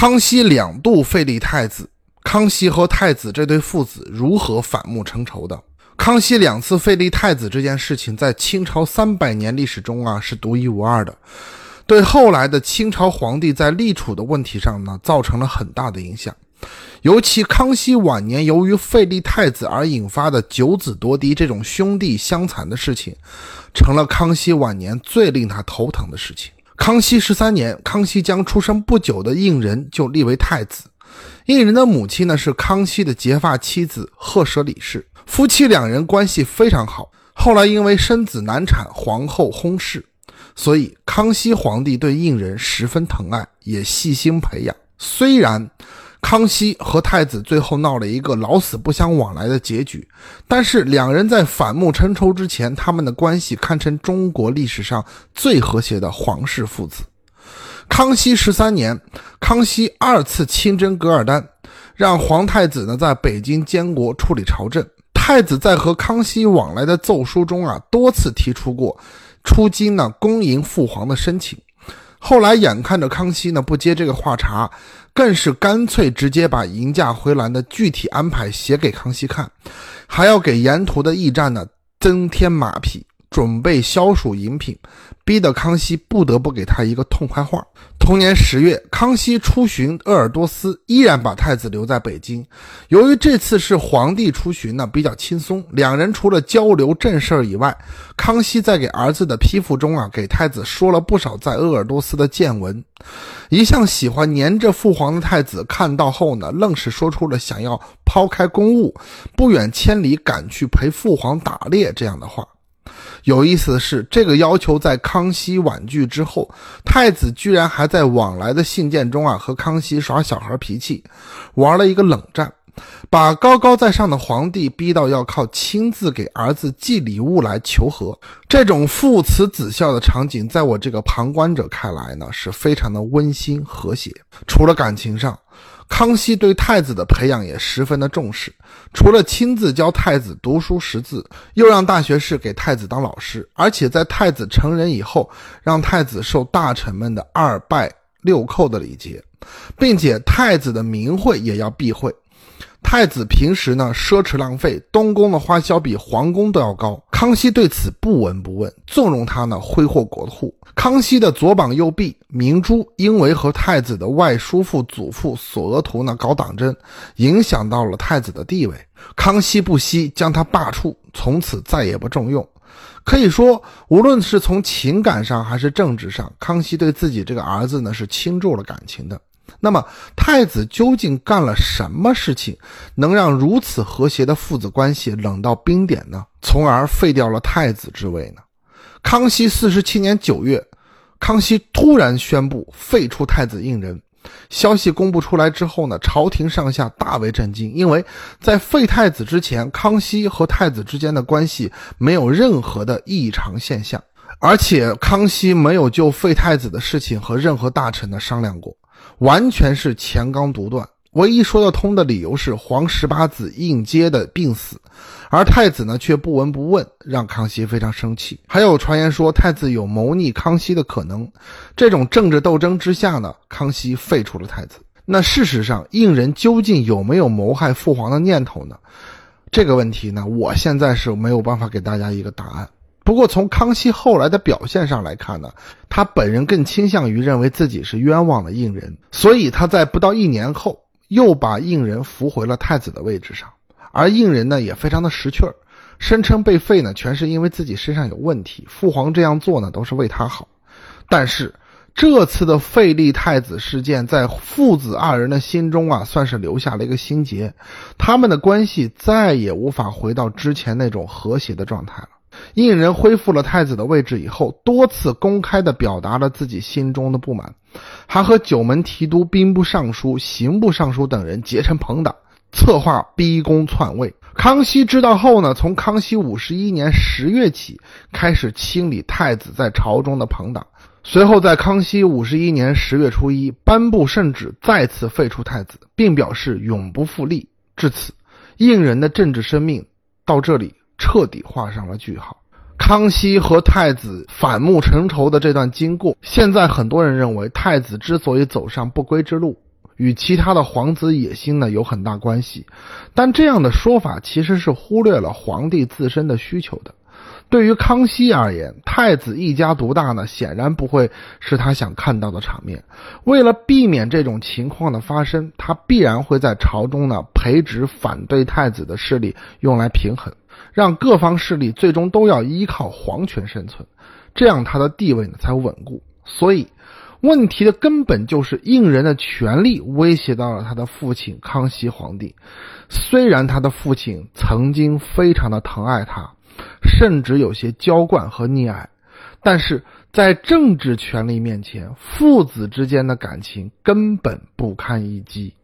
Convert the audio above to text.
康熙两度废立太子，康熙和太子这对父子如何反目成仇的？康熙两次废立太子这件事情，在清朝三百年历史中啊是独一无二的，对后来的清朝皇帝在立储的问题上呢，造成了很大的影响。尤其康熙晚年由于废立太子而引发的九子夺嫡这种兄弟相残的事情，成了康熙晚年最令他头疼的事情。康熙十三年，康熙将出生不久的胤仁就立为太子。胤仁的母亲呢是康熙的结发妻子赫舍里氏，夫妻两人关系非常好。后来因为生子难产，皇后薨逝，所以康熙皇帝对胤仁十分疼爱，也细心培养。虽然康熙和太子最后闹了一个老死不相往来的结局，但是两人在反目成仇之前，他们的关系堪称中国历史上最和谐的皇室父子。康熙十三年，康熙二次亲征噶尔丹，让皇太子呢在北京监国处理朝政。太子在和康熙往来的奏书中啊，多次提出过出京呢恭迎父皇的申请。后来眼看着康熙呢不接这个话茬，更是干脆直接把迎驾回銮的具体安排写给康熙看，还要给沿途的驿站呢增添马匹。准备消暑饮品，逼得康熙不得不给他一个痛快话。同年十月，康熙出巡鄂尔多斯，依然把太子留在北京。由于这次是皇帝出巡呢，比较轻松，两人除了交流正事以外，康熙在给儿子的批复中啊，给太子说了不少在鄂尔多斯的见闻。一向喜欢黏着父皇的太子看到后呢，愣是说出了想要抛开公务，不远千里赶去陪父皇打猎这样的话。有意思的是，这个要求在康熙婉拒之后，太子居然还在往来的信件中啊和康熙耍小孩脾气，玩了一个冷战，把高高在上的皇帝逼到要靠亲自给儿子寄礼物来求和。这种父慈子孝的场景，在我这个旁观者看来呢，是非常的温馨和谐。除了感情上。康熙对太子的培养也十分的重视，除了亲自教太子读书识字，又让大学士给太子当老师，而且在太子成人以后，让太子受大臣们的二拜六叩的礼节，并且太子的名讳也要避讳。太子平时呢奢侈浪费，东宫的花销比皇宫都要高。康熙对此不闻不问，纵容他呢挥霍国库。康熙的左膀右臂明珠，因为和太子的外叔父、祖父索额图呢搞党争，影响到了太子的地位。康熙不惜将他罢黜，从此再也不重用。可以说，无论是从情感上还是政治上，康熙对自己这个儿子呢是倾注了感情的。那么，太子究竟干了什么事情，能让如此和谐的父子关系冷到冰点呢？从而废掉了太子之位呢？康熙四十七年九月，康熙突然宣布废除太子胤仁。消息公布出来之后呢，朝廷上下大为震惊，因为在废太子之前，康熙和太子之间的关系没有任何的异常现象，而且康熙没有就废太子的事情和任何大臣呢商量过。完全是钱纲独断，唯一说得通的理由是皇十八子胤阶的病死，而太子呢却不闻不问，让康熙非常生气。还有传言说太子有谋逆康熙的可能，这种政治斗争之下呢，康熙废除了太子。那事实上，胤仁究竟有没有谋害父皇的念头呢？这个问题呢，我现在是没有办法给大家一个答案。不过，从康熙后来的表现上来看呢，他本人更倾向于认为自己是冤枉了胤仁，所以他在不到一年后又把胤仁扶回了太子的位置上。而胤仁呢也非常的识趣儿，声称被废呢全是因为自己身上有问题，父皇这样做呢都是为他好。但是这次的废立太子事件，在父子二人的心中啊，算是留下了一个心结，他们的关系再也无法回到之前那种和谐的状态了。胤仁恢复了太子的位置以后，多次公开的表达了自己心中的不满，还和九门提督、兵部尚书、刑部尚书等人结成朋党，策划逼宫篡位。康熙知道后呢，从康熙五十一年十月起开始清理太子在朝中的朋党，随后在康熙五十一年十月初一颁布圣旨，再次废除太子，并表示永不复立。至此，胤仁的政治生命到这里。彻底画上了句号。康熙和太子反目成仇的这段经过，现在很多人认为太子之所以走上不归之路，与其他的皇子野心呢有很大关系。但这样的说法其实是忽略了皇帝自身的需求的。对于康熙而言，太子一家独大呢，显然不会是他想看到的场面。为了避免这种情况的发生，他必然会在朝中呢培植反对太子的势力，用来平衡，让各方势力最终都要依靠皇权生存，这样他的地位呢才稳固。所以，问题的根本就是胤仁的权力威胁到了他的父亲康熙皇帝。虽然他的父亲曾经非常的疼爱他。甚至有些娇惯和溺爱，但是在政治权力面前，父子之间的感情根本不堪一击。